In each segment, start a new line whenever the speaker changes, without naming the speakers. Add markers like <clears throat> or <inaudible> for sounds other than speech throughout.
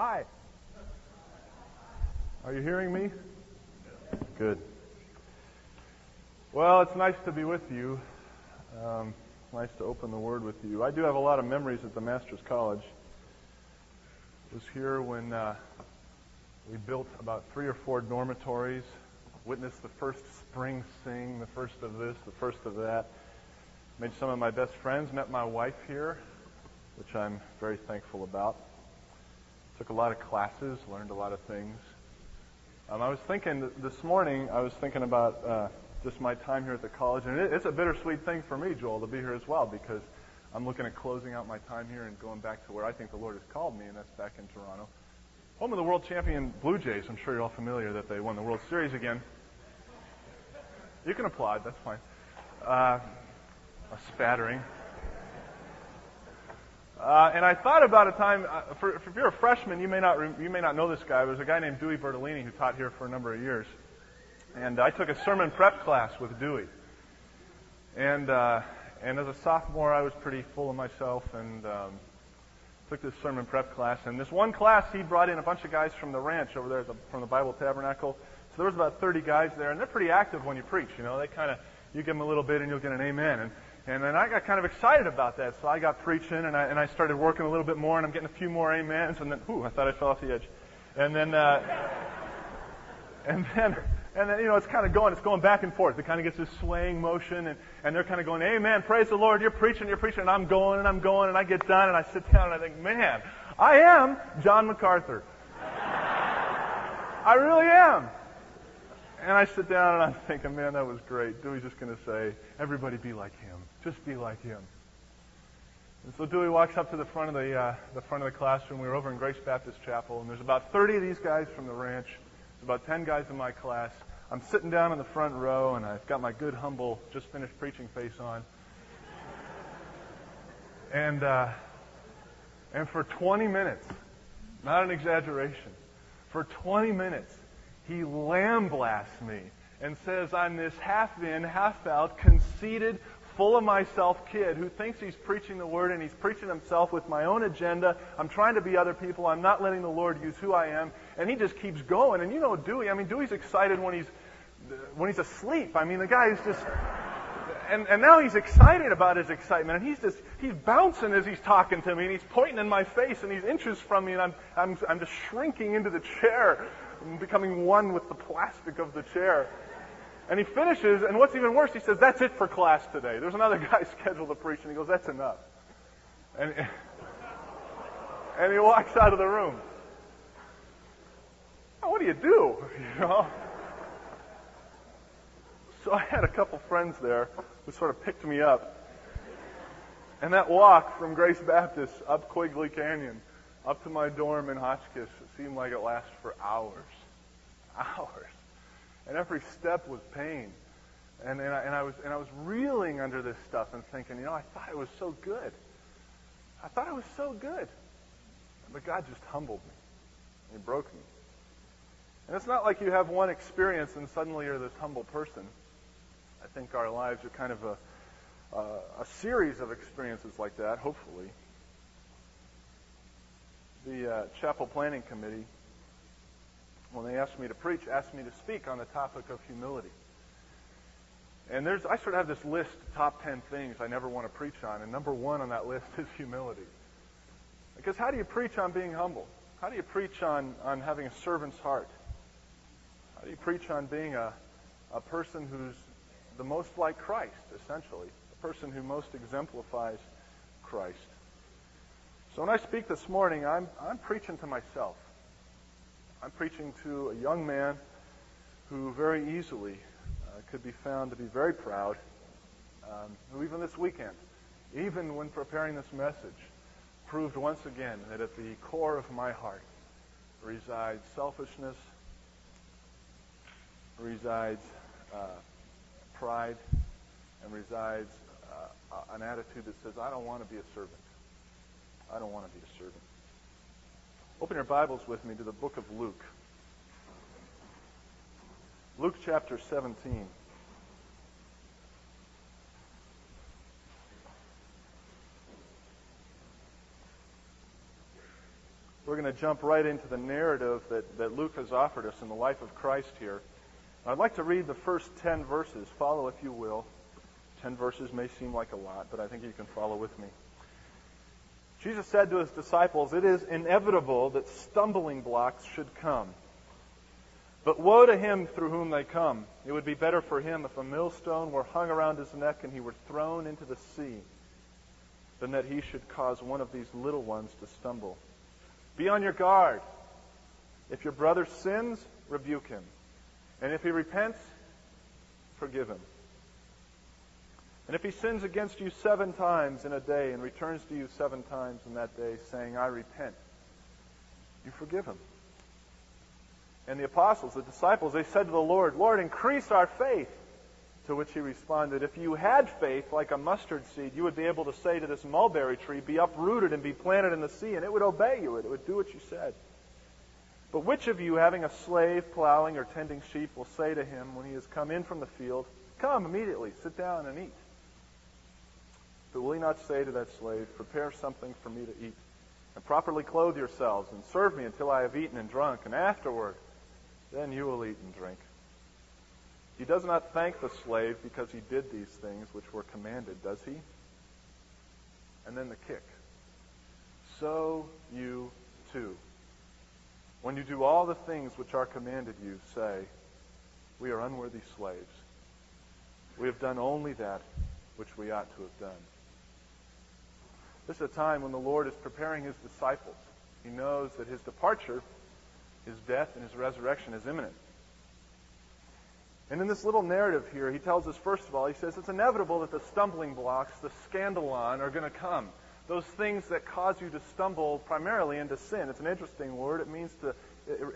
Hi. Are you hearing me? Good. Well, it's nice to be with you. Um, nice to open the Word with you. I do have a lot of memories at the Master's College. I was here when uh, we built about three or four dormitories, witnessed the first spring sing, the first of this, the first of that. Made some of my best friends, met my wife here, which I'm very thankful about. Took a lot of classes, learned a lot of things. Um, I was thinking this morning, I was thinking about uh, just my time here at the college, and it, it's a bittersweet thing for me, Joel, to be here as well, because I'm looking at closing out my time here and going back to where I think the Lord has called me, and that's back in Toronto. Home of the world champion Blue Jays. I'm sure you're all familiar that they won the World Series again. You can applaud, that's fine. Uh, a spattering. Uh, and I thought about a time. Uh, for, if you're a freshman, you may not you may not know this guy. There's a guy named Dewey Bertolini who taught here for a number of years, and I took a sermon prep class with Dewey. And uh, and as a sophomore, I was pretty full of myself and um, took this sermon prep class. And this one class, he brought in a bunch of guys from the ranch over there the, from the Bible Tabernacle. So there was about 30 guys there, and they're pretty active when you preach. You know, they kind of you give them a little bit and you'll get an amen. And and then I got kind of excited about that, so I got preaching and I, and I started working a little bit more, and I'm getting a few more amens, and then, ooh, I thought I fell off the edge. And then, uh, <laughs> and then, and then, you know, it's kind of going, it's going back and forth. It kind of gets this swaying motion, and, and they're kind of going, Amen, praise the Lord, you're preaching, you're preaching, and I'm going, and I'm going, and I get done, and I sit down, and I think, man, I am John MacArthur. <laughs> I really am. And I sit down and I'm thinking, man, that was great. Dewey's just going to say, everybody be like him. Just be like him. And so Dewey walks up to the front of the, uh, the front of the classroom. We were over in Grace Baptist Chapel, and there's about 30 of these guys from the ranch. There's about 10 guys in my class. I'm sitting down in the front row, and I've got my good, humble, just finished preaching face on. And, uh, and for 20 minutes, not an exaggeration, for 20 minutes, he lamblasts me and says I'm this half in, half out, conceited, full of myself kid who thinks he's preaching the word and he's preaching himself with my own agenda. I'm trying to be other people. I'm not letting the Lord use who I am. And he just keeps going. And you know Dewey, I mean, Dewey's excited when he's, when he's asleep. I mean, the guy is just, and, and now he's excited about his excitement. And he's just, he's bouncing as he's talking to me and he's pointing in my face and he's inches from me and I'm, I'm, I'm just shrinking into the chair becoming one with the plastic of the chair. And he finishes, and what's even worse, he says, That's it for class today. There's another <laughs> guy scheduled to preach, and he goes, That's enough. And, <laughs> and he walks out of the room. What do you do? <laughs> You know? So I had a couple friends there who sort of picked me up. And that walk from Grace Baptist up Quigley Canyon, up to my dorm in Hotchkiss, it seemed like it lasted for hours. <laughs> Hours and every step was pain. And, and, I, and, I was, and I was reeling under this stuff and thinking, you know, I thought it was so good. I thought it was so good. But God just humbled me. He broke me. And it's not like you have one experience and suddenly you're this humble person. I think our lives are kind of a, uh, a series of experiences like that, hopefully. The uh, chapel planning committee when they asked me to preach, asked me to speak on the topic of humility. And there's, I sort of have this list, top 10 things I never want to preach on, and number one on that list is humility. Because how do you preach on being humble? How do you preach on, on having a servant's heart? How do you preach on being a, a person who's the most like Christ, essentially? A person who most exemplifies Christ. So when I speak this morning, I'm, I'm preaching to myself. I'm preaching to a young man who very easily uh, could be found to be very proud, um, who even this weekend, even when preparing this message, proved once again that at the core of my heart resides selfishness, resides uh, pride, and resides uh, an attitude that says, I don't want to be a servant. I don't want to be a servant. Open your Bibles with me to the book of Luke. Luke chapter 17. We're going to jump right into the narrative that, that Luke has offered us in the life of Christ here. I'd like to read the first 10 verses. Follow if you will. 10 verses may seem like a lot, but I think you can follow with me. Jesus said to his disciples, It is inevitable that stumbling blocks should come. But woe to him through whom they come. It would be better for him if a millstone were hung around his neck and he were thrown into the sea than that he should cause one of these little ones to stumble. Be on your guard. If your brother sins, rebuke him. And if he repents, forgive him. And if he sins against you seven times in a day and returns to you seven times in that day, saying, I repent, you forgive him. And the apostles, the disciples, they said to the Lord, Lord, increase our faith. To which he responded, If you had faith like a mustard seed, you would be able to say to this mulberry tree, Be uprooted and be planted in the sea, and it would obey you. It would do what you said. But which of you, having a slave plowing or tending sheep, will say to him when he has come in from the field, Come immediately, sit down and eat? Will he not say to that slave, Prepare something for me to eat, and properly clothe yourselves, and serve me until I have eaten and drunk, and afterward, then you will eat and drink? He does not thank the slave because he did these things which were commanded, does he? And then the kick. So you too. When you do all the things which are commanded you, say, We are unworthy slaves. We have done only that which we ought to have done. This is a time when the Lord is preparing his disciples. He knows that his departure, his death, and his resurrection is imminent. And in this little narrative here, he tells us, first of all, he says it's inevitable that the stumbling blocks, the scandalon, are going to come. Those things that cause you to stumble primarily into sin. It's an interesting word. It means to,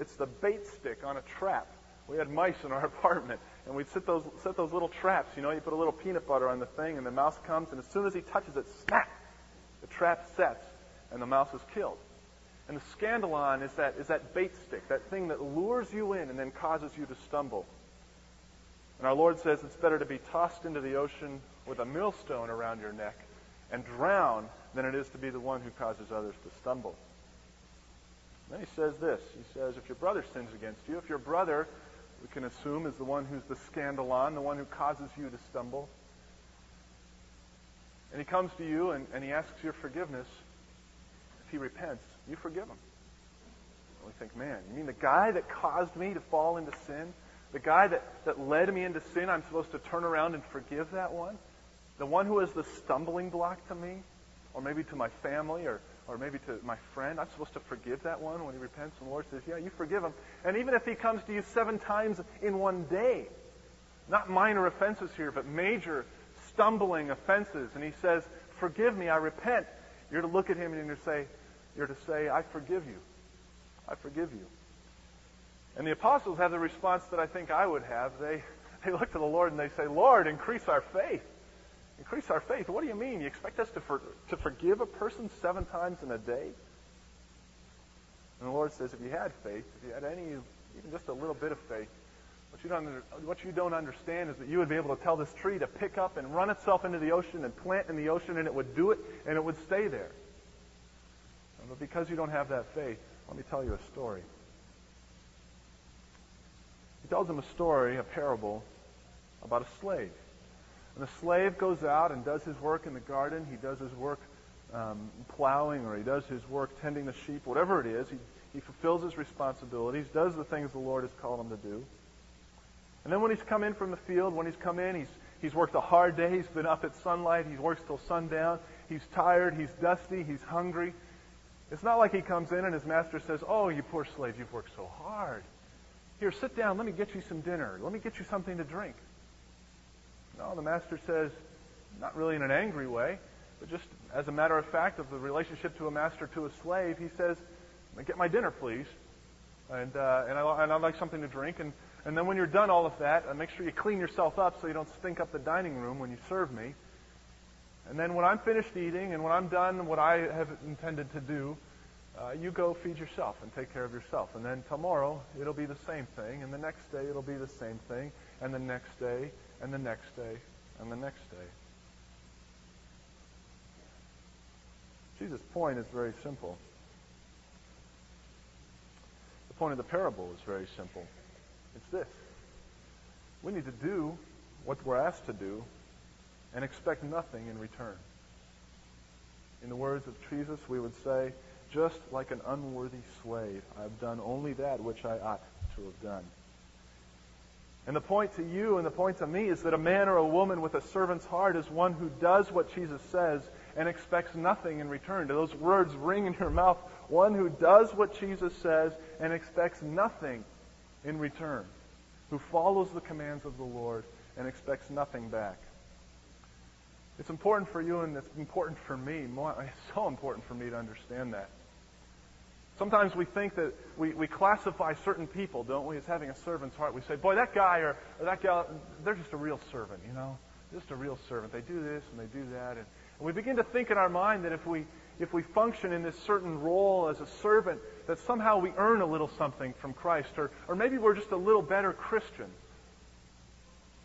it's the bait stick on a trap. We had mice in our <laughs> apartment, and we'd set those, set those little traps. You know, you put a little peanut butter on the thing, and the mouse comes, and as soon as he touches it, snap! The trap sets, and the mouse is killed. And the scandalon is that, is that bait stick, that thing that lures you in and then causes you to stumble. And our Lord says it's better to be tossed into the ocean with a millstone around your neck and drown than it is to be the one who causes others to stumble. Then he says this. He says, if your brother sins against you, if your brother, we can assume, is the one who's the scandalon, the one who causes you to stumble, and he comes to you and, and he asks your forgiveness, if he repents, you forgive him. And we think, man, you mean the guy that caused me to fall into sin? The guy that, that led me into sin, I'm supposed to turn around and forgive that one? The one who is the stumbling block to me? Or maybe to my family or, or maybe to my friend? I'm supposed to forgive that one when he repents? And the Lord says, yeah, you forgive him. And even if he comes to you seven times in one day, not minor offenses here, but major stumbling offenses, and he says, forgive me, I repent, you're to look at him and you're to say, you're to say, I forgive you. I forgive you. And the apostles have the response that I think I would have. They, <laughs> they look to the Lord and they say, Lord, increase our faith. Increase our faith. What do you mean? You expect us to, for, to forgive a person seven times in a day? And the Lord says, if you had faith, if you had any, even just a little bit of faith, you, don't, what you don't understand is that you would be able to tell this tree to pick up and run itself into the ocean and plant in the ocean, and it would do it, and it would stay there. But because you don't have that faith, let me tell you a story. He tells him a story, a parable, about a slave. And the slave goes out and does his work in the garden. He does his work um, plowing, or he does his work tending the sheep, whatever it is. He, he fulfills his responsibilities, does the things the Lord has called him to do. And then when he's come in from the field, when he's come in, he's, he's worked a hard day. He's been up at sunlight. He works till sundown. He's tired. He's dusty. He's hungry. It's not like he comes in and his master says, Oh, you poor slave, you've worked so hard. Here, sit down. Let me get you some dinner. Let me get you something to drink. No, the master says, not really in an angry way, but just as a matter of fact of the relationship to a master to a slave, he says, Get my dinner, please. And, uh, and, I, and I'd like something to drink. And and then when you're done all of that, uh, make sure you clean yourself up so you don't stink up the dining room when you serve me. And then when I'm finished eating and when I'm done what I have intended to do, uh, you go feed yourself and take care of yourself. And then tomorrow it'll be the same thing, and the next day it'll be the same thing, and the next day, and the next day, and the next day. Jesus' point is very simple. The point of the parable is very simple. It's this. We need to do what we're asked to do and expect nothing in return. In the words of Jesus, we would say, just like an unworthy slave, I've done only that which I ought to have done. And the point to you and the point to me is that a man or a woman with a servant's heart is one who does what Jesus says and expects nothing in return. Do those words ring in your mouth? One who does what Jesus says and expects nothing in return. Who follows the commands of the Lord and expects nothing back. It's important for you and it's important for me. <laughs> It's so important for me to understand that. Sometimes we think that we, we classify certain people, don't we, as having a servant's heart. We say, boy, that guy or, or that gal, they're just a real servant, you know? Just a real servant. They do this and they do that. And, and we begin to think in our mind that if we, if we function in this certain role as a servant, that somehow we earn a little something from Christ. Or, or maybe we're just a little better Christian.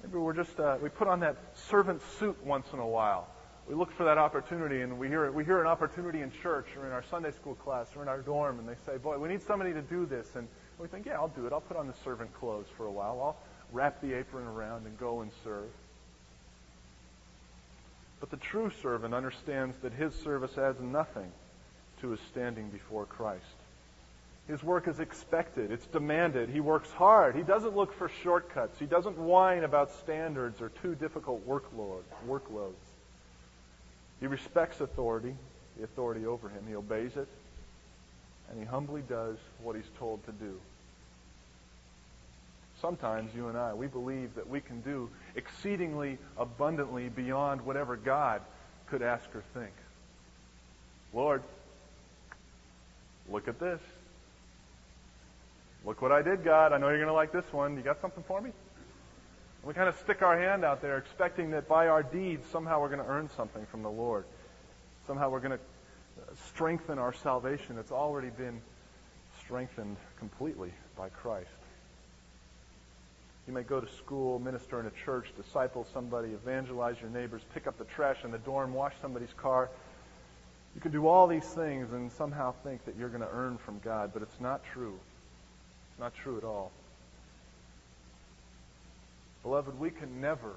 Maybe we're just, uh, we put on that servant suit once in a while we look for that opportunity and we hear, we hear an opportunity in church or in our Sunday school class or in our dorm and they say, boy, we need somebody to do this. And we think, yeah, I'll do it. I'll put on the servant clothes for a while. I'll wrap the apron around and go and serve. But the true servant understands that his service adds nothing to his standing before Christ. His work is expected. It's demanded. He works hard. He doesn't look for shortcuts. He doesn't whine about standards or too difficult workload, workloads. He respects authority, the authority over him. He obeys it, and he humbly does what he's told to do. Sometimes you and I, we believe that we can do exceedingly abundantly beyond whatever God could ask or think. Lord, look at this. Look what I did, God. I know you're going to like this one. You got something for me? And We kind of stick our hand out there expecting that by our deeds somehow we're going to earn something from the Lord. Somehow we're going to strengthen our salvation that's already been strengthened completely by Christ. You may go to school, minister in a church, disciple somebody, evangelize your neighbors, pick up the trash in the dorm, wash somebody's car. You can do all these things and somehow think that you're going to earn from God, but it's not true. Not true at all. Beloved, we can never,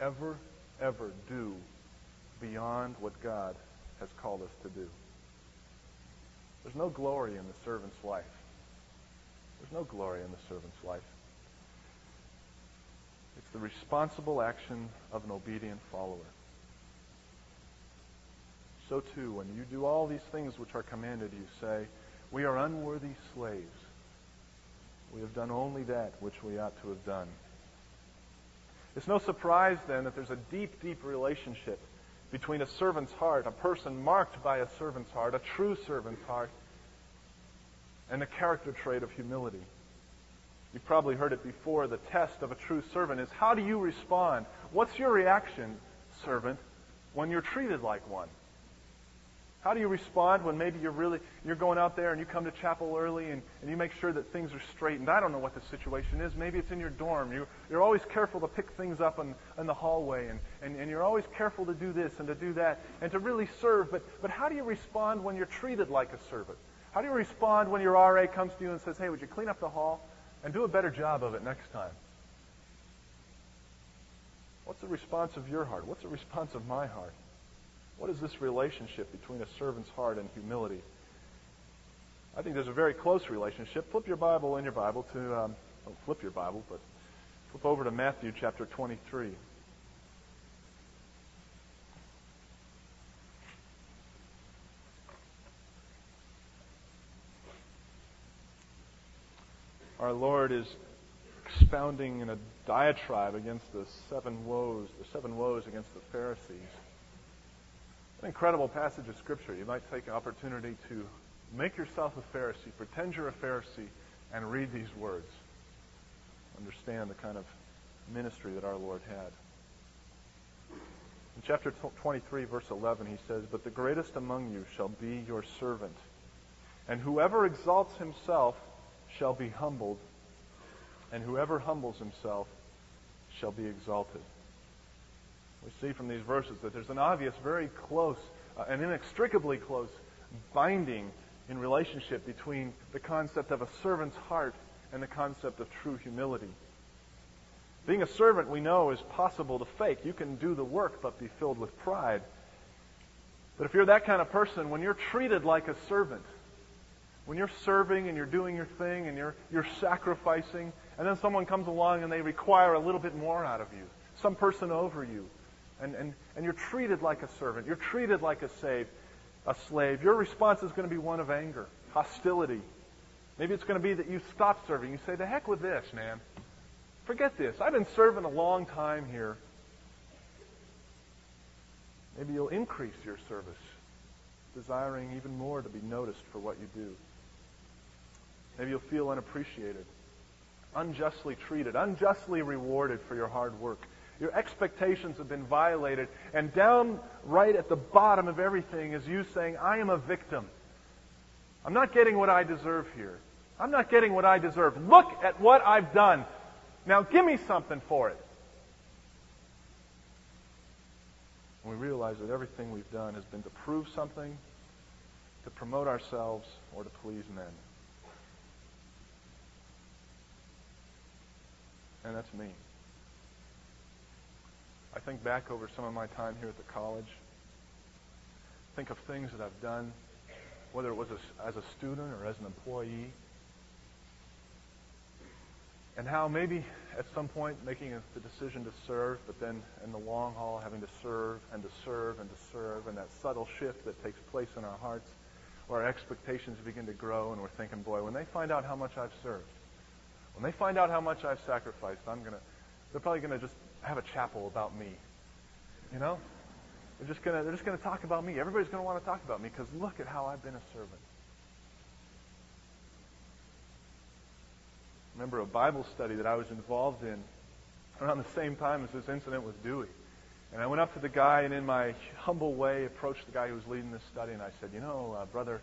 ever, ever do beyond what God has called us to do. There's no glory in the servant's life. There's no glory in the servant's life. It's the responsible action of an obedient follower. So too, when you do all these things which are commanded, you say, We are unworthy slaves. We have done only that which we ought to have done. It's no surprise then that there's a deep, deep relationship between a servant's heart, a person marked by a servant's heart, a true servant's heart, and the character trait of humility. You've probably heard it before. The test of a true servant is how do you respond? What's your reaction, servant, when you're treated like one? How do you respond when maybe you're really you're going out there and you come to chapel early and, and you make sure that things are straightened? I don't know what the situation is. Maybe it's in your dorm. You, you're always careful to pick things up in, in the hallway and, and, and you're always careful to do this and to do that and to really serve. But, but how do you respond when you're treated like a servant? How do you respond when your RA comes to you and says, hey, would you clean up the hall and do a better job of it next time? What's the response of your heart? What's the response of my heart? What is this relationship between a servant's heart and humility? I think there's a very close relationship. Flip your Bible in your Bible to, um, don't flip your Bible, but flip over to Matthew chapter 23. Our Lord is expounding in a diatribe against the seven woes, the seven woes against the Pharisees. An incredible passage of Scripture. You might take an opportunity to make yourself a Pharisee, pretend you're a Pharisee, and read these words. Understand the kind of ministry that our Lord had. In chapter 23, verse 11, he says, But the greatest among you shall be your servant. And whoever exalts himself shall be humbled, and whoever humbles himself shall be exalted. We see from these verses that there's an obvious, very close, uh, inextricably close binding in relationship between the concept of a servant's heart and the concept of true humility. Being a servant, we know, is possible to fake. You can do the work but be filled with pride. But if you're that kind of person, when you're treated like a servant, when you're serving and you're doing your thing and you're, you're sacrificing, and then someone comes along and they require a little bit more out of you, some person over you, and, and, and you're treated like a servant, you're treated like a slave, a slave, your response is going to be one of anger, hostility. Maybe it's going to be that you stop serving. You say, the heck with this, man. Forget this. I've been serving a long time here. Maybe you'll increase your service, desiring even more to be noticed for what you do. Maybe you'll feel unappreciated, unjustly treated, unjustly rewarded for your hard work. Your expectations have been violated, and down right at the bottom of everything is you saying, I am a victim. I'm not getting what I deserve here. I'm not getting what I deserve. Look at what I've done. Now give me something for it. And we realize that everything we've done has been to prove something, to promote ourselves, or to please men. And that's me. I think back over some of my time here at the college. Think of things that I've done, whether it was as a student or as an employee. And how maybe at some point making the decision to serve, but then in the long haul having to serve and to serve and to serve, and that subtle shift that takes place in our hearts where our expectations begin to grow and we're thinking, boy, when they find out how much I've served, when they find out how much I've sacrificed, I'm gonna they're probably gonna just have a chapel about me. You know? They're just gonna they're just gonna talk about me. Everybody's gonna want to talk about me because look at how I've been a servant. remember a Bible study that I was involved in around the same time as this incident with Dewey. And I went up to the guy and in my humble way approached the guy who was leading this study and I said, you know, uh, brother,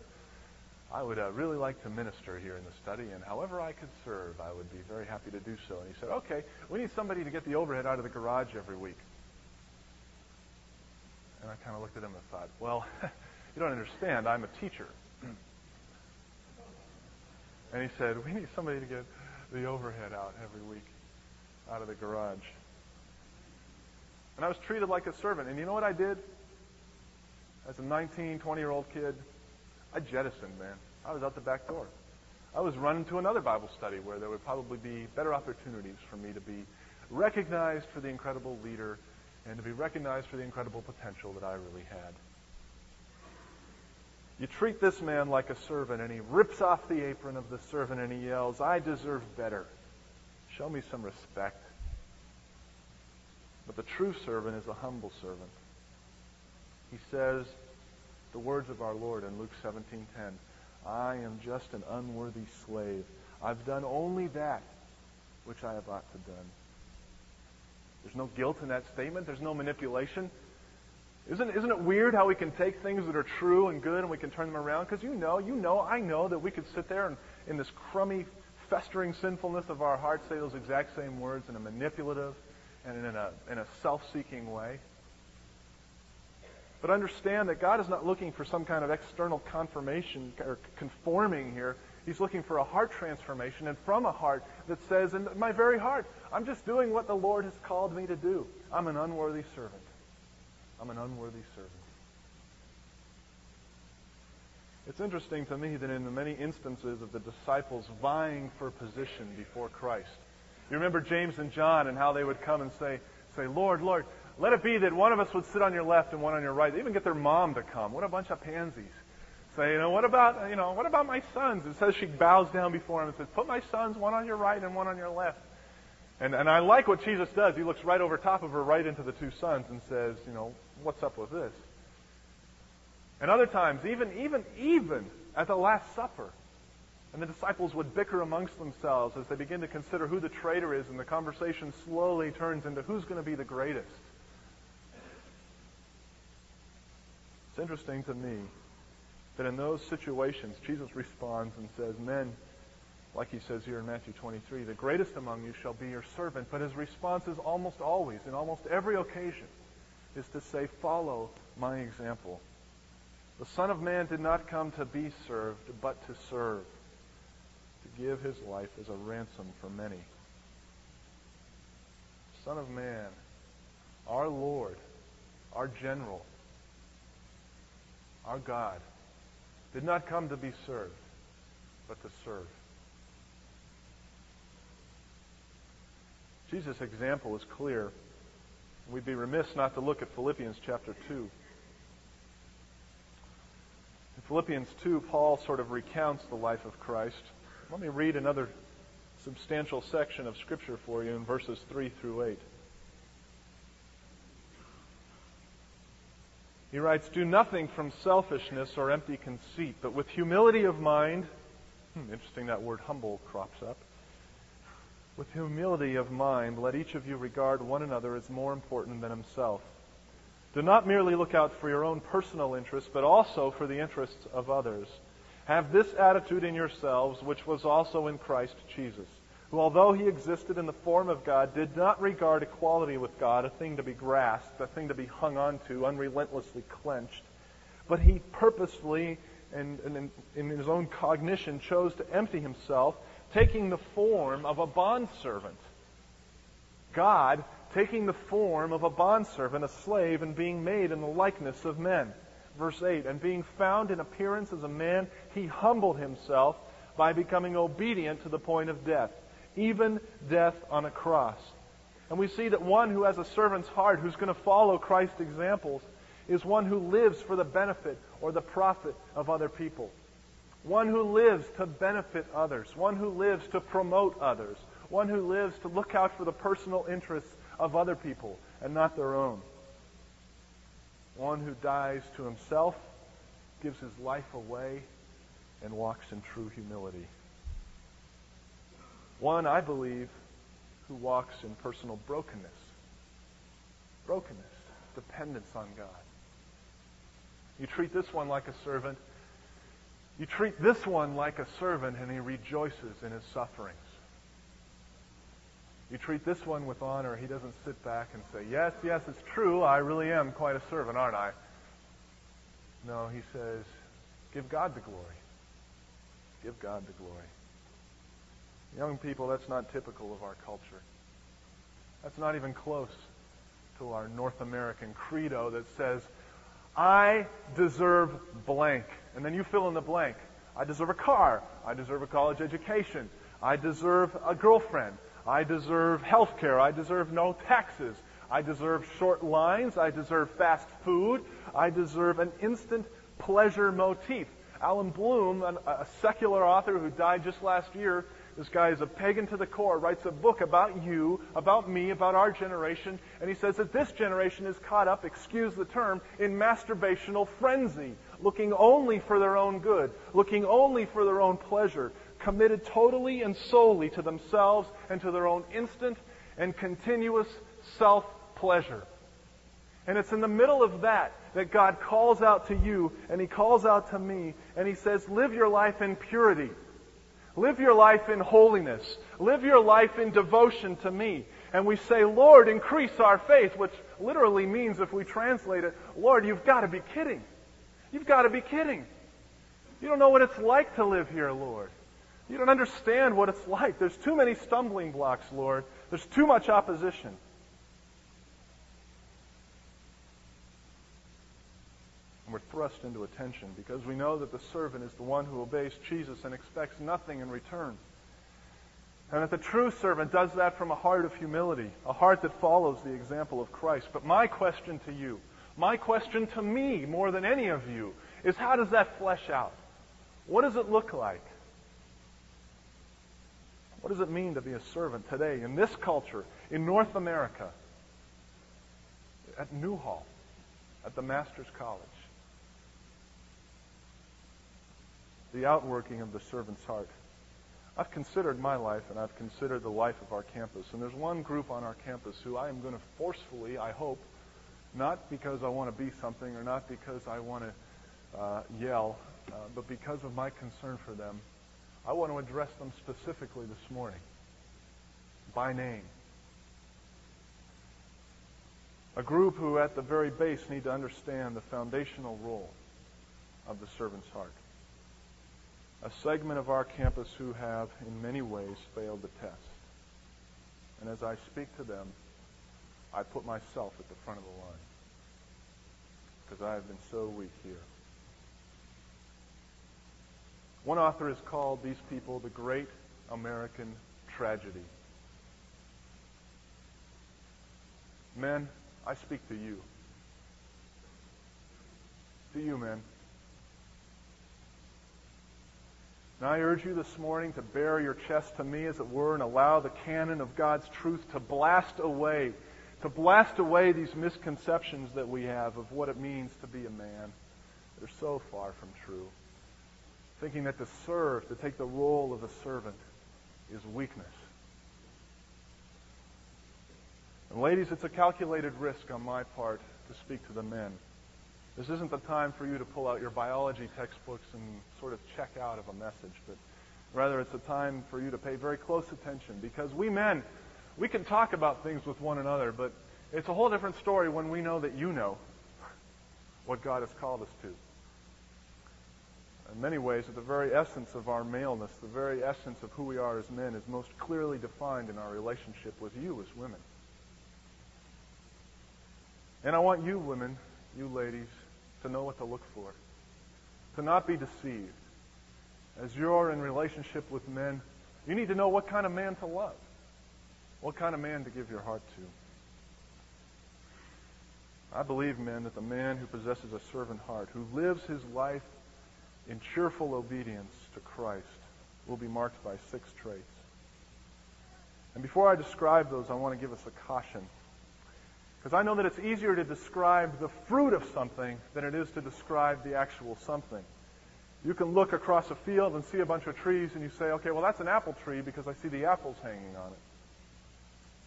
I would uh, really like to minister here in the study and however I could serve, I would be very happy to do so. And he said, okay, we need somebody to get the overhead out of the garage every week. And I kind of looked at him and thought, well, <laughs> you don't understand, I'm a teacher. <clears throat> and he said, we need somebody to get the overhead out every week out of the garage. And I was treated like a servant. And you know what I did? As a 19, 20 year old kid, I jettisoned, man. I was out the back door. I was running to another Bible study where there would probably be better opportunities for me to be recognized for the incredible leader and to be recognized for the incredible potential that I really had. You treat this man like a servant, and he rips off the apron of the servant and he yells, I deserve better. Show me some respect. But the true servant is a humble servant. He says the words of our Lord in Luke 17:10, I am just an unworthy slave. I've done only that which I have ought to done. There's no guilt in that statement. There's no manipulation. Isn't, isn't it weird how we can take things that are true and good and we can turn them around? Because you know, you know, I know that we could sit there and in this crummy, festering sinfulness of our hearts say those exact same words in a manipulative and in a, in a self-seeking way. But understand that God is not looking for some kind of external confirmation or conforming here. He's looking for a heart transformation and from a heart that says, in my very heart, I'm just doing what the Lord has called me to do. I'm an unworthy servant. I'm an unworthy servant. It's interesting to me that in the many instances of the disciples vying for position before Christ, you remember James and John and how they would come and say, say, Lord, Lord, let it be that one of us would sit on your left and one on your right. They even get their mom to come. What a bunch of pansies. Say, you know, what about, you know, what about my sons? It says she bows down before him and says, put my sons one on your right and one on your left. And, and I like what Jesus does. He looks right over top of her, right into the two sons, and says, you know, what's up with this? And other times, even, even, even at the Last Supper, and the disciples would bicker amongst themselves as they begin to consider who the traitor is, and the conversation slowly turns into who's going to be the greatest. It's interesting to me that in those situations, Jesus responds and says, Men, like he says here in Matthew 23, the greatest among you shall be your servant. But his response is almost always, in almost every occasion, is to say, follow my example. The Son of Man did not come to be served, but to serve, to give his life as a ransom for many. Son of Man, our Lord, our General, our God, did not come to be served, but to serve. Jesus' example is clear. We'd be remiss not to look at Philippians chapter 2. In Philippians 2, Paul sort of recounts the life of Christ. Let me read another substantial section of Scripture for you in verses 3 through 8. He writes, Do nothing from selfishness or empty conceit, but with humility of mind. Hmm, interesting that word humble crops up. With humility of mind, let each of you regard one another as more important than himself. Do not merely look out for your own personal interests, but also for the interests of others. Have this attitude in yourselves, which was also in Christ Jesus, who, although he existed in the form of God, did not regard equality with God a thing to be grasped, a thing to be hung on to, unrelentlessly clenched, but he purposefully and, and in his own cognition chose to empty himself taking the form of a bondservant. God taking the form of a bondservant, a slave, and being made in the likeness of men. Verse 8, and being found in appearance as a man, he humbled himself by becoming obedient to the point of death, even death on a cross. And we see that one who has a servant's heart, who's going to follow Christ's examples, is one who lives for the benefit or the profit of other people one who lives to benefit others, one who lives to promote others, one who lives to look out for the personal interests of other people and not their own. One who dies to himself, gives his life away, and walks in true humility. One, I believe, who walks in personal brokenness. Brokenness, dependence on God. You treat this one like a servant, you treat this one like a servant and he rejoices in his sufferings. You treat this one with honor. He doesn't sit back and say, Yes, yes, it's true. I really am quite a servant, aren't I? No, he says, Give God the glory. Give God the glory. Young people, that's not typical of our culture. That's not even close to our North American credo that says, I deserve blank. And then you fill in the blank. I deserve a car. I deserve a college education. I deserve a girlfriend. I deserve health care. I deserve no taxes. I deserve short lines. I deserve fast food. I deserve an instant pleasure motif. Allan Bloom, a secular author who died just last year, this guy is a pagan to the core, writes a book about you, about me, about our generation, and he says that this generation is caught up, excuse the term, in masturbational frenzy, looking only for their own good, looking only for their own pleasure, committed totally and solely to themselves and to their own instant and continuous self pleasure. And it's in the middle of that that God calls out to you and He calls out to me and He says, live your life in purity. Live your life in holiness. Live your life in devotion to me. And we say, Lord, increase our faith, which literally means, if we translate it, Lord, you've got to be kidding. You've got to be kidding. You don't know what it's like to live here, Lord. You don't understand what it's like. There's too many stumbling blocks, Lord. There's too much opposition. and we're thrust into attention because we know that the servant is the one who obeys Jesus and expects nothing in return. And that the true servant does that from a heart of humility, a heart that follows the example of Christ. But my question to you, my question to me more than any of you, is how does that flesh out? What does it look like? What does it mean to be a servant today in this culture, in North America, at Newhall, at the Master's College? The outworking of the servant's heart. I've considered my life and I've considered the life of our campus. And there's one group on our campus who I am going to forcefully, I hope, not because I want to be something or not because I want to uh, yell, uh, but because of my concern for them, I want to address them specifically this morning by name. A group who, at the very base, need to understand the foundational role of the servant's heart. A segment of our campus who have, in many ways, failed the test. And as I speak to them, I put myself at the front of the line because I have been so weak here. One author has called these people the great American tragedy. Men, I speak to you. To you, men. And I urge you this morning to bare your chest to me, as it were, and allow the cannon of God's truth to blast away, to blast away these misconceptions that we have of what it means to be a man. They're so far from true. Thinking that to serve, to take the role of a servant, is weakness. And ladies, it's a calculated risk on my part to speak to the men. This isn't the time for you to pull out your biology textbooks and sort of check out of a message, but rather it's a time for you to pay very close attention because we men, we can talk about things with one another, but it's a whole different story when we know that you know what God has called us to. In many ways, the very essence of our maleness, the very essence of who we are as men, is most clearly defined in our relationship with you as women. And I want you, women, you ladies, to know what to look for, to not be deceived. As you're in relationship with men, you need to know what kind of man to love, what kind of man to give your heart to. I believe, men, that the man who possesses a servant heart, who lives his life in cheerful obedience to Christ, will be marked by six traits. And before I describe those, I want to give us a caution. Because I know that it's easier to describe the fruit of something than it is to describe the actual something. You can look across a field and see a bunch of trees and you say, okay, well, that's an apple tree because I see the apples hanging on it.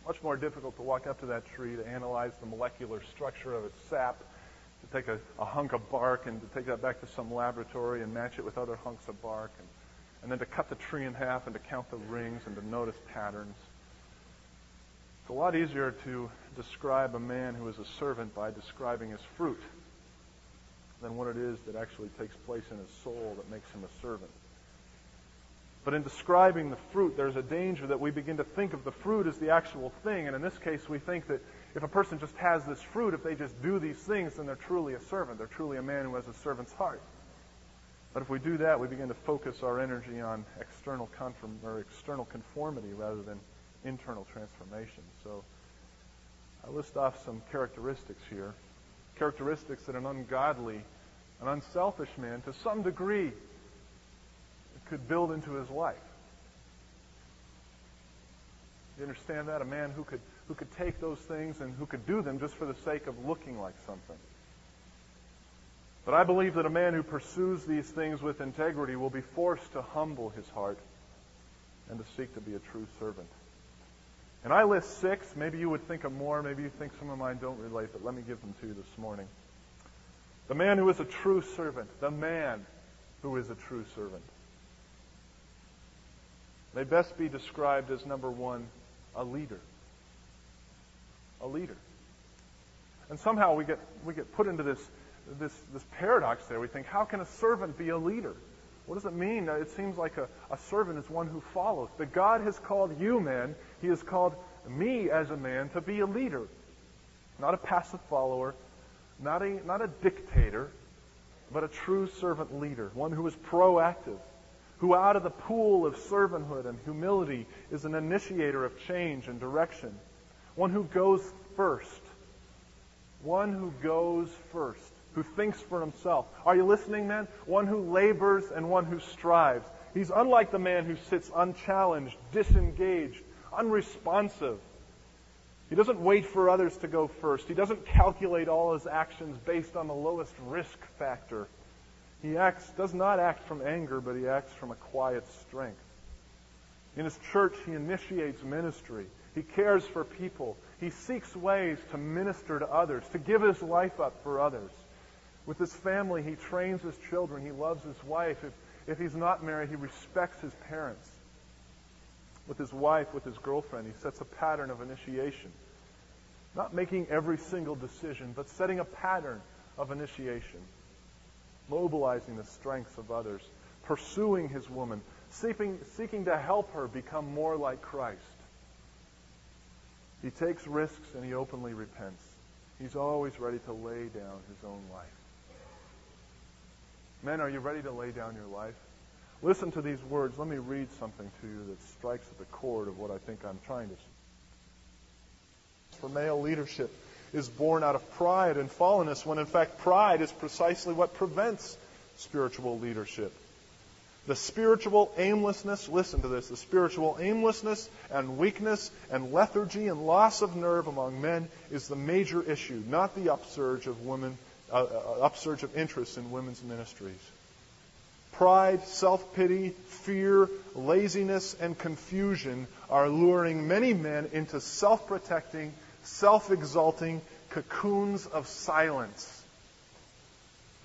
Much more difficult to walk up to that tree to analyze the molecular structure of its sap, to take a, a hunk of bark and to take that back to some laboratory and match it with other hunks of bark, and, and then to cut the tree in half and to count the rings and to notice patterns. It's a lot easier to describe a man who is a servant by describing his fruit than what it is that actually takes place in his soul that makes him a servant. But in describing the fruit, there's a danger that we begin to think of the fruit as the actual thing. And in this case, we think that if a person just has this fruit, if they just do these things, then they're truly a servant. They're truly a man who has a servant's heart. But if we do that, we begin to focus our energy on external conform- or external conformity rather than internal transformation. So I list off some characteristics here. Characteristics that an ungodly, an unselfish man, to some degree, could build into his life. You understand that? A man who could, who could take those things and who could do them just for the sake of looking like something. But I believe that a man who pursues these things with integrity will be forced to humble his heart and to seek to be a true servant. And I list six. Maybe you would think of more. Maybe you think some of mine don't relate, but let me give them to you this morning. The man who is a true servant. The man who is a true servant. May best be described as number one, a leader. A leader. And somehow we get, we get put into this, this, this paradox there. We think, how can a servant be a leader? What does it mean? It seems like a, a servant is one who follows. But God has called you, men, He has called me as a man to be a leader. Not a passive follower, not a, not a dictator, but a true servant leader. One who is proactive, who out of the pool of servanthood and humility is an initiator of change and direction. One who goes first. One who goes first who thinks for himself. Are you listening, men? One who labors and one who strives. He's unlike the man who sits unchallenged, disengaged, unresponsive. He doesn't wait for others to go first. He doesn't calculate all his actions based on the lowest risk factor. He acts, does not act from anger, but he acts from a quiet strength. In his church, he initiates ministry. He cares for people. He seeks ways to minister to others, to give his life up for others. With his family, he trains his children. He loves his wife. If, if he's not married, he respects his parents. With his wife, with his girlfriend, he sets a pattern of initiation. Not making every single decision, but setting a pattern of initiation. mobilizing the strengths of others, pursuing his woman, seeking, seeking to help her become more like Christ. He takes risks and he openly repents. He's always ready to lay down his own life. Men, are you ready to lay down your life? Listen to these words. Let me read something to you that strikes at the chord of what I think I'm trying to. For male leadership is born out of pride and fallenness, when in fact pride is precisely what prevents spiritual leadership. The spiritual aimlessness, listen to this, the spiritual aimlessness and weakness and lethargy and loss of nerve among men is the major issue, not the upsurge of women, upsurge of interest in women's ministries. Pride, self pity, fear, laziness, and confusion are luring many men into self protecting, self exalting cocoons of silence.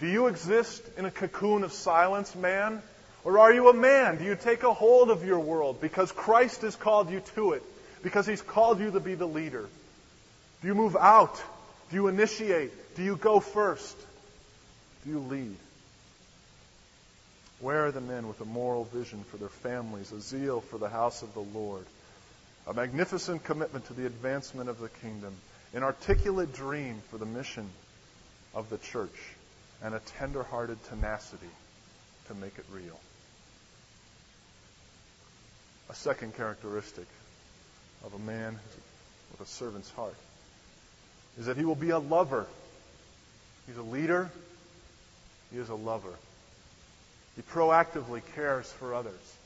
Do you exist in a cocoon of silence, man? Or are you a man? Do you take a hold of your world because Christ has called you to it? Because he's called you to be the leader? Do you move out? Do you initiate? Do you go first? Do you lead? Where are the men with a moral vision for their families, a zeal for the house of the Lord, a magnificent commitment to the advancement of the kingdom, an articulate dream for the mission of the church, and a tender-hearted tenacity to make it real? A second characteristic of a man with a servant's heart is that he will be a lover. He's a leader. He is a lover. He proactively cares for others.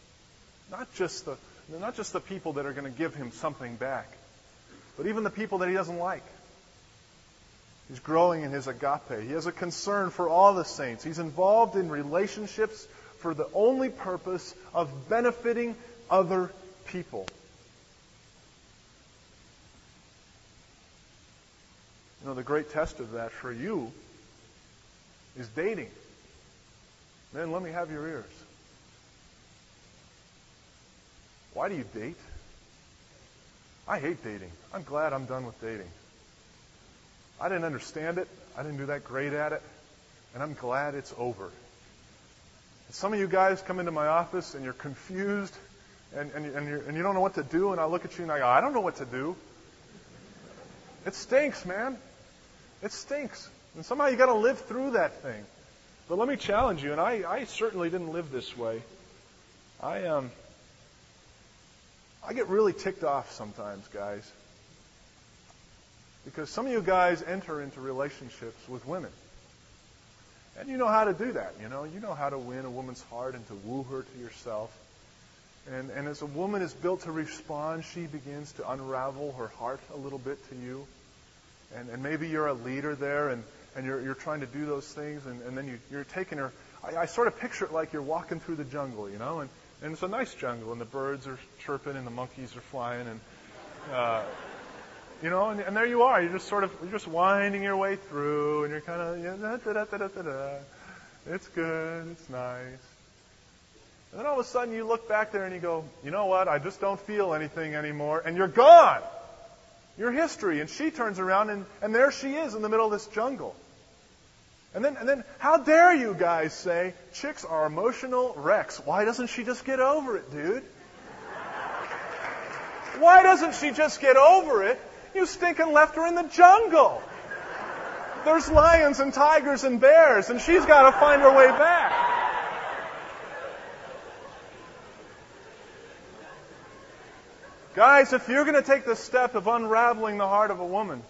Not just the, not just the people that are going to give him something back, but even the people that he doesn't like. He's growing in his agape. He has a concern for all the saints. He's involved in relationships for the only purpose of benefiting other people. You know, the great test of that for you is dating. Man, let me have your ears. Why do you date? I hate dating. I'm glad I'm done with dating. I didn't understand it. I didn't do that great at it. And I'm glad it's over. Some of you guys come into my office and you're confused and, and, and, and you don't know what to do, and I look at you and I go, I don't know what to do. It stinks, man. It stinks. And somehow you got to live through that thing. But let me challenge you, and I, I certainly didn't live this way. I um, I get really ticked off sometimes, guys, because some of you guys enter into relationships with women, and you know how to do that. You know, you know how to win a woman's heart and to woo her to yourself. And, and as a woman is built to respond, she begins to unravel her heart a little bit to you. And, and maybe you're a leader there, and and you're, you're trying to do those things, and, and then you, you're taking her. I, I sort of picture it like you're walking through the jungle, you know, and, and it's a nice jungle, and the birds are chirping, and the monkeys are flying, and uh, you know, and, and there you are. You're just sort of you're just winding your way through, and you're kind of you know, da, da, da, da, da, da. it's good, it's nice. And then all of a sudden you look back there and you go, you know what? I just don't feel anything anymore, and you're gone your history. And she turns around and, and there she is in the middle of this jungle. And then, and then, how dare you guys say chicks are emotional wrecks? Why doesn't she just get over it, dude? Why doesn't she just get over it? You stinking left her in the jungle. There's lions and tigers and bears, and she's got to find her way back. Guys, if you're going to take the step of unraveling the heart of a woman,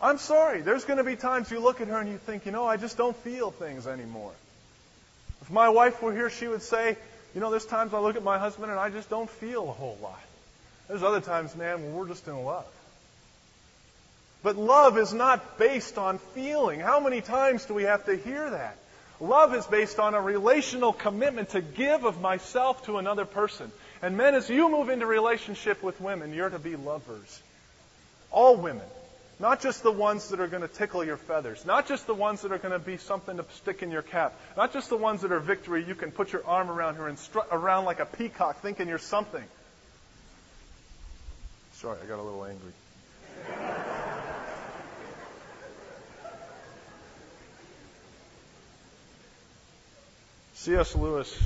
I'm sorry. There's going to be times you look at her and you think, you know, I just don't feel things anymore. If my wife were here, she would say, you know, there's times I look at my husband and I just don't feel a whole lot. There's other times, man, when we're just in love. But love is not based on feeling. How many times do we have to hear that? Love is based on a relational commitment to give of myself to another person. And men, as you move into relationship with women, you're to be lovers. All women. Not just the ones that are going to tickle your feathers. Not just the ones that are going to be something to stick in your cap. Not just the ones that are victory. You can put your arm around her and strut around like a peacock thinking you're something. Sorry, I got a little angry. <laughs> C.S. Lewis,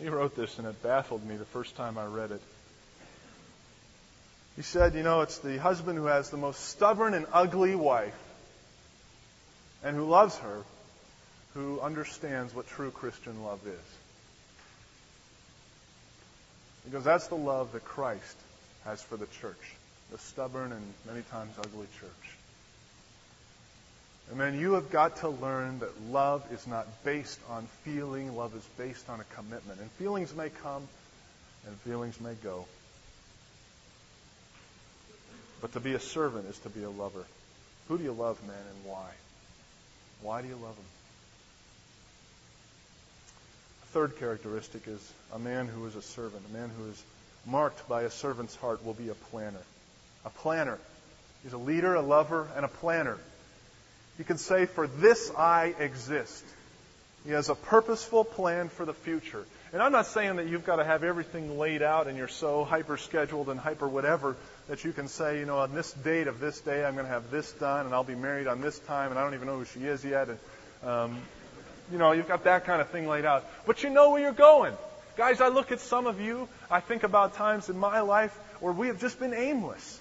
he wrote this and it baffled me the first time I read it. He said, you know, it's the husband who has the most stubborn and ugly wife and who loves her who understands what true Christian love is. Because that's the love that Christ has for the church, the stubborn and many times ugly church. And then you have got to learn that love is not based on feeling, love is based on a commitment. And feelings may come and feelings may go. But to be a servant is to be a lover. Who do you love, man, and why? Why do you love? A third characteristic is a man who is a servant. A man who is marked by a servant's heart will be a planner. A planner. He's a leader, a lover, and a planner. You can say, For this I exist. He has a purposeful plan for the future. And I'm not saying that you've got to have everything laid out and you're so hyper scheduled and hyper whatever that you can say, you know, on this date of this day, I'm going to have this done and I'll be married on this time and I don't even know who she is yet. And, um, you know, you've got that kind of thing laid out. But you know where you're going. Guys, I look at some of you, I think about times in my life where we have just been aimless.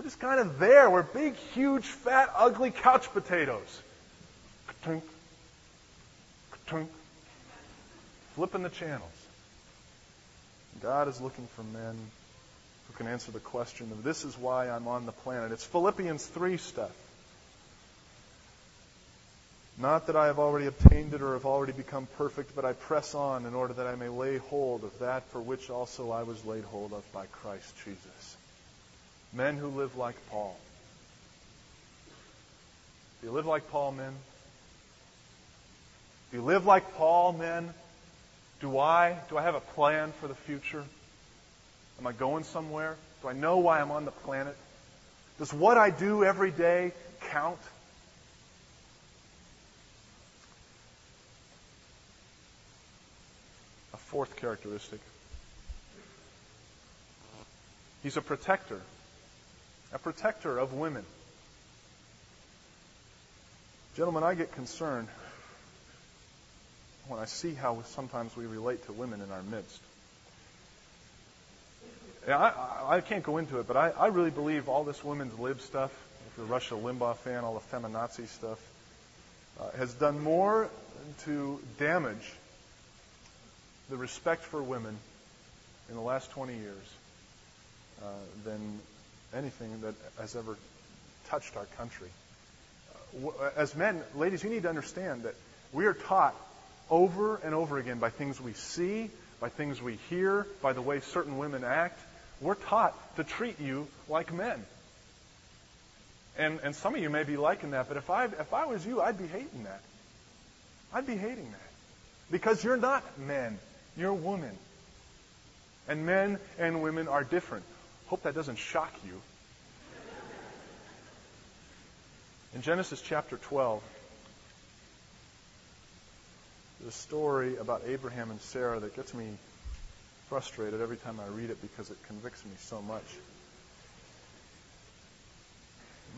We're just kind of there. We're big, huge, fat, ugly couch potatoes. Ka-tunk, ka-tunk, flipping the channels. God is looking for men who can answer the question of this is why I'm on the planet. It's Philippians 3 stuff. Not that I have already obtained it or have already become perfect, but I press on in order that I may lay hold of that for which also I was laid hold of by Christ Jesus. Men who live like Paul. Do you live like Paul, men? Do you live like Paul, men? Do I? Do I have a plan for the future? Am I going somewhere? Do I know why I'm on the planet? Does what I do every day count? A fourth characteristic. He's a protector. A protector of women. Gentlemen, I get concerned when I see how sometimes we relate to women in our midst. I, I, can't go into it, but I, I really believe all this women's lib stuff, if you're a Rush Limbaugh fan, all the feminazi stuff, uh, has done more to damage the respect for women in the last 20 years uh, than anything that has ever touched our country. Uh, as men, ladies, you need to understand that we are taught over and over again by things we see, by things we hear, by the way certain women act. We're taught to treat you like men. And, and some of you may be liking that, but if I, if I was you, I'd be hating that. I'd be hating that. Because you're not men, you're women. And men and women are different. Hope that doesn't shock you. In Genesis chapter 12, there's a story about Abraham and Sarah that gets me frustrated every time I read it because it convicts me so much.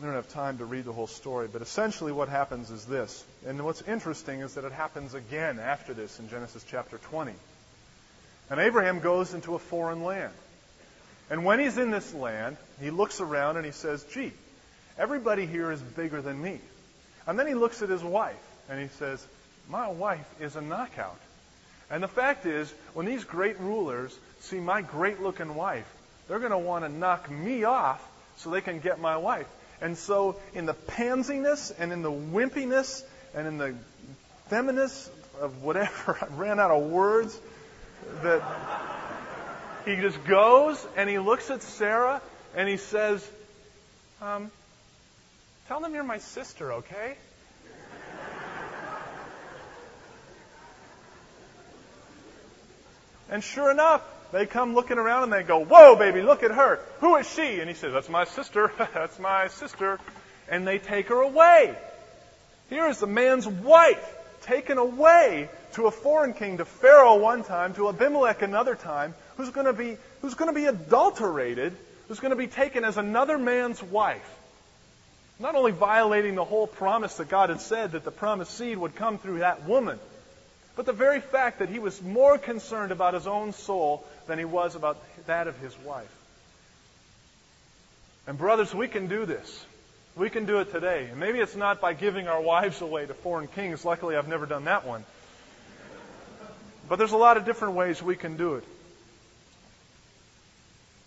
We don't have time to read the whole story, but essentially what happens is this. And what's interesting is that it happens again after this in Genesis chapter 20. And Abraham goes into a foreign land. And when he's in this land, he looks around and he says, gee, everybody here is bigger than me. And then he looks at his wife and he says, my wife is a knockout. And the fact is, when these great rulers see my great looking wife, they're going to want to knock me off so they can get my wife. And so, in the pansiness and in the wimpiness and in the feminist of whatever, <laughs> I ran out of words, that he just goes and he looks at Sarah and he says, um, Tell them you're my sister, okay? And sure enough, they come looking around and they go, Whoa, baby, look at her. Who is she? And he says, That's my sister. <laughs> That's my sister. And they take her away. Here is the man's wife taken away to a foreign king, to Pharaoh one time, to Abimelech another time, who's going to be, who's going to be adulterated, who's going to be taken as another man's wife. Not only violating the whole promise that God had said that the promised seed would come through that woman, but the very fact that he was more concerned about his own soul than he was about that of his wife. And brothers, we can do this. We can do it today. And maybe it's not by giving our wives away to foreign kings. Luckily, I've never done that one. But there's a lot of different ways we can do it.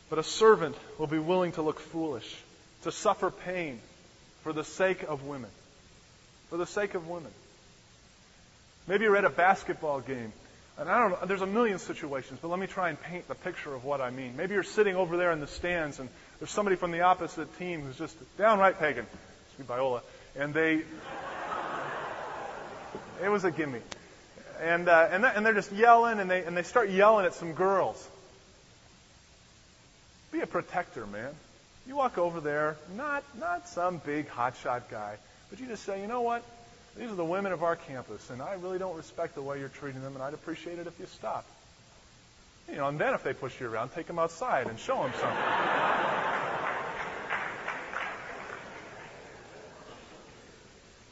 But a servant will be willing to look foolish, to suffer pain for the sake of women. For the sake of women. Maybe you're at a basketball game. And I don't know, there's a million situations, but let me try and paint the picture of what I mean. Maybe you're sitting over there in the stands and there's somebody from the opposite team who's just downright pagan. Excuse Viola. And they, it was a gimme. And, uh, and, and they're just yelling and they, and they start yelling at some girls. Be a protector, man. You walk over there, not, not some big hotshot guy, but you just say, you know what? These are the women of our campus, and I really don't respect the way you're treating them, and I'd appreciate it if you stopped. You know, and then if they push you around, take them outside and show them something.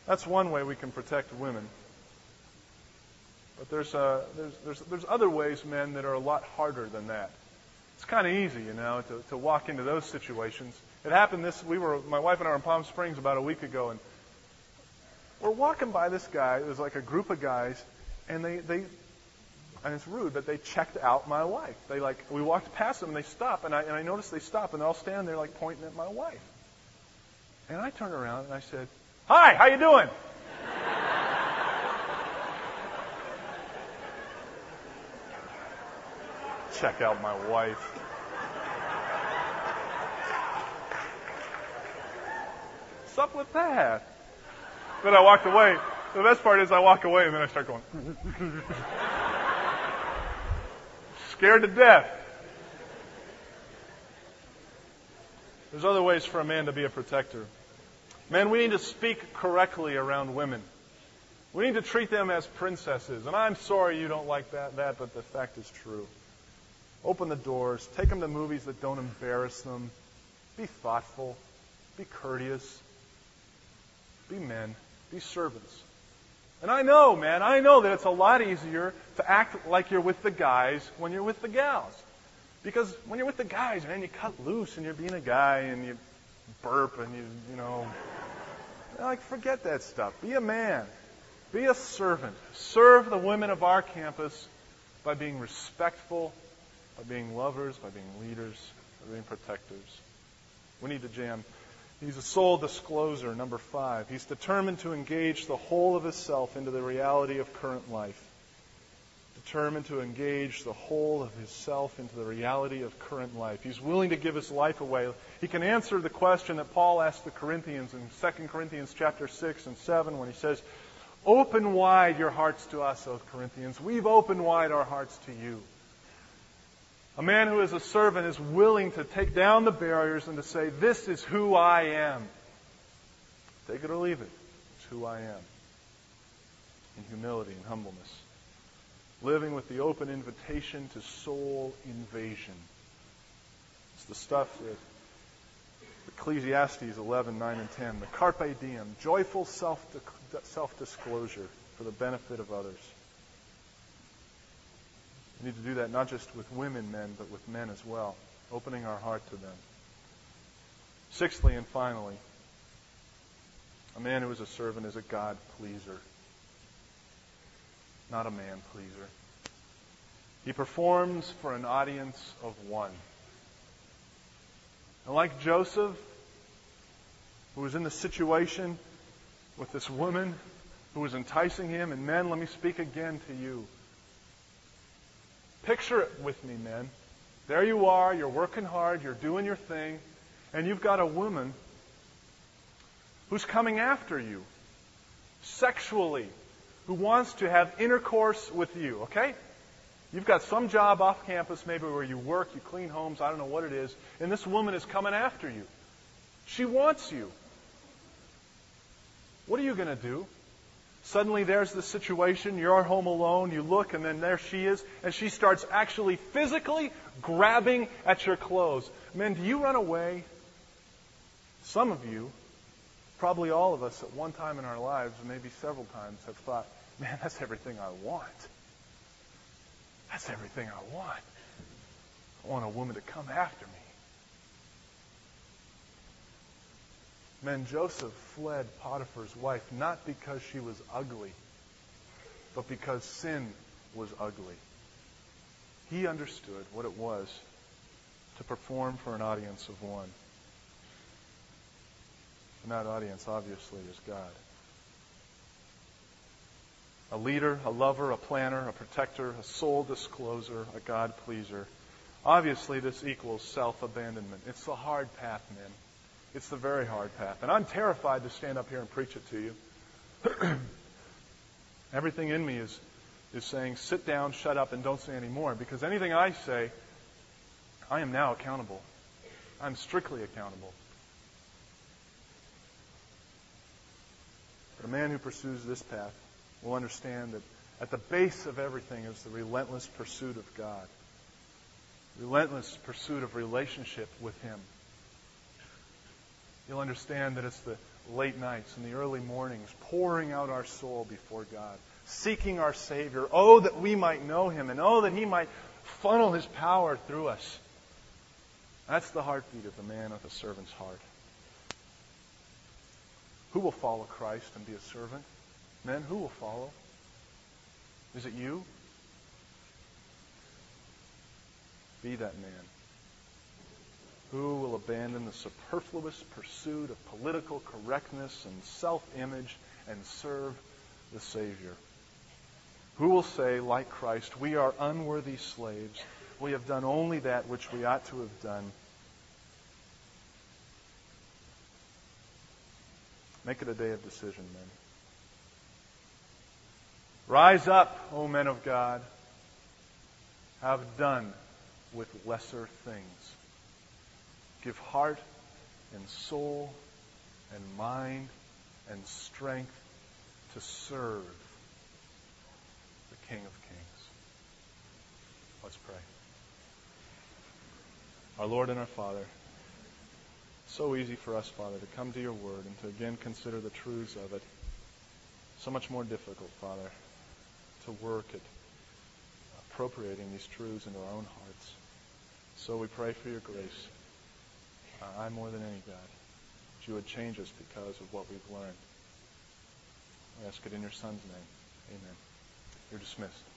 That's one way we can protect women. But there's, uh, there's, there's, there's other ways, men, that are a lot harder than that. It's kind of easy, you know, to, to walk into those situations. It happened this, we were, my wife and I were in Palm Springs about a week ago, and we're walking by this guy. It was like a group of guys, and they, they and it's rude, but they checked out my wife. They like, we walked past them and they stopped, and I, and I noticed they stopped, and they're all standing there like pointing at my wife. And I turned around and I said, Hi, how you doing? Check out my wife. What's up with that? Then I walked away. The best part is I walk away and then I start going. <laughs> Scared to death. There's other ways for a man to be a protector. Men, we need to speak correctly around women. We need to treat them as princesses. And I'm sorry you don't like that, that, but the fact is true. Open the doors. Take them to movies that don't embarrass them. Be thoughtful. Be courteous. Be men. Be servants. And I know, man, I know that it's a lot easier to act like you're with the guys when you're with the gals. Because when you're with the guys, man, you cut loose and you're being a guy and you burp and you, you know, like forget that stuff. Be a man. Be a servant. Serve the women of our campus by being respectful, by being lovers, by being leaders, by being protectors. We need to jam. He's a soul discloser, number five. He's determined to engage the whole of his self into the reality of current life. Determined to engage the whole of his self into the reality of current life. He's willing to give his life away. He can answer the question that Paul asked the Corinthians in 2 Corinthians chapter 6 and 7 when he says, Open wide your hearts to us, O Corinthians. We've opened wide our hearts to you. A man who is a servant is willing to take down the barriers and to say, This is who I am. Take it or leave it. It's who I am. In humility and humbleness. Living with the open invitation to soul invasion. It's the stuff that Ecclesiastes 11, 9, and 10. The carpe diem, joyful self disclosure for the benefit of others. Need to do that not just with women, men, but with men as well, opening our heart to them. Sixthly and finally, a man who is a servant is a God pleaser, not a man pleaser. He performs for an audience of one. And like Joseph, who was in the situation with this woman who was enticing him, and men, let me speak again to you. Picture it with me, men. There you are, you're working hard, you're doing your thing, and you've got a woman who's coming after you sexually, who wants to have intercourse with you, okay? You've got some job off campus, maybe where you work, you clean homes, I don't know what it is, and this woman is coming after you. She wants you. What are you going to do? Suddenly there's the situation, you're home alone, you look, and then there she is, and she starts actually physically grabbing at your clothes. Men, do you run away? Some of you, probably all of us at one time in our lives, maybe several times, have thought, man, that's everything I want. That's everything I want. I want a woman to come after me. Men, Joseph fled Potiphar's wife not because she was ugly, but because sin was ugly. He understood what it was to perform for an audience of one. And that audience, obviously, is God. A leader, a lover, a planner, a protector, a soul discloser, a God pleaser. Obviously, this equals self abandonment. It's the hard path, men. It's the very hard path. And I'm terrified to stand up here and preach it to you. <clears throat> Everything in me is, is saying, sit down, shut up, and don't say any more. Because anything I say, I am now accountable. I'm strictly accountable. But a man who pursues this path will understand that at the base of everything is the relentless pursuit of God, relentless pursuit of relationship with Him. You'll understand that it's the late nights and the early mornings pouring out our soul before God, seeking our Savior. Oh, that we might know Him, and oh, that He might funnel His power through us. That's the heartbeat of the man with a servant's heart. Who will follow Christ and be a servant? Men, who will follow? Is it you? Be that man. Who will abandon the superfluous pursuit of political correctness and self image and serve the Savior? Who will say, like Christ, we are unworthy slaves? We have done only that which we ought to have done. Make it a day of decision, men. Rise up, O men of God. Have done with lesser things. Give heart and soul and mind and strength to serve the King of Kings. Let's pray. Our Lord and our Father, so easy for us, Father, to come to your word and to again consider the truths of it. So much more difficult, Father, to work at appropriating these truths into our own hearts. So we pray for your grace. Uh, I more than any God, that you would change us because of what we've learned. We ask it in your Son's name. Amen. You're dismissed.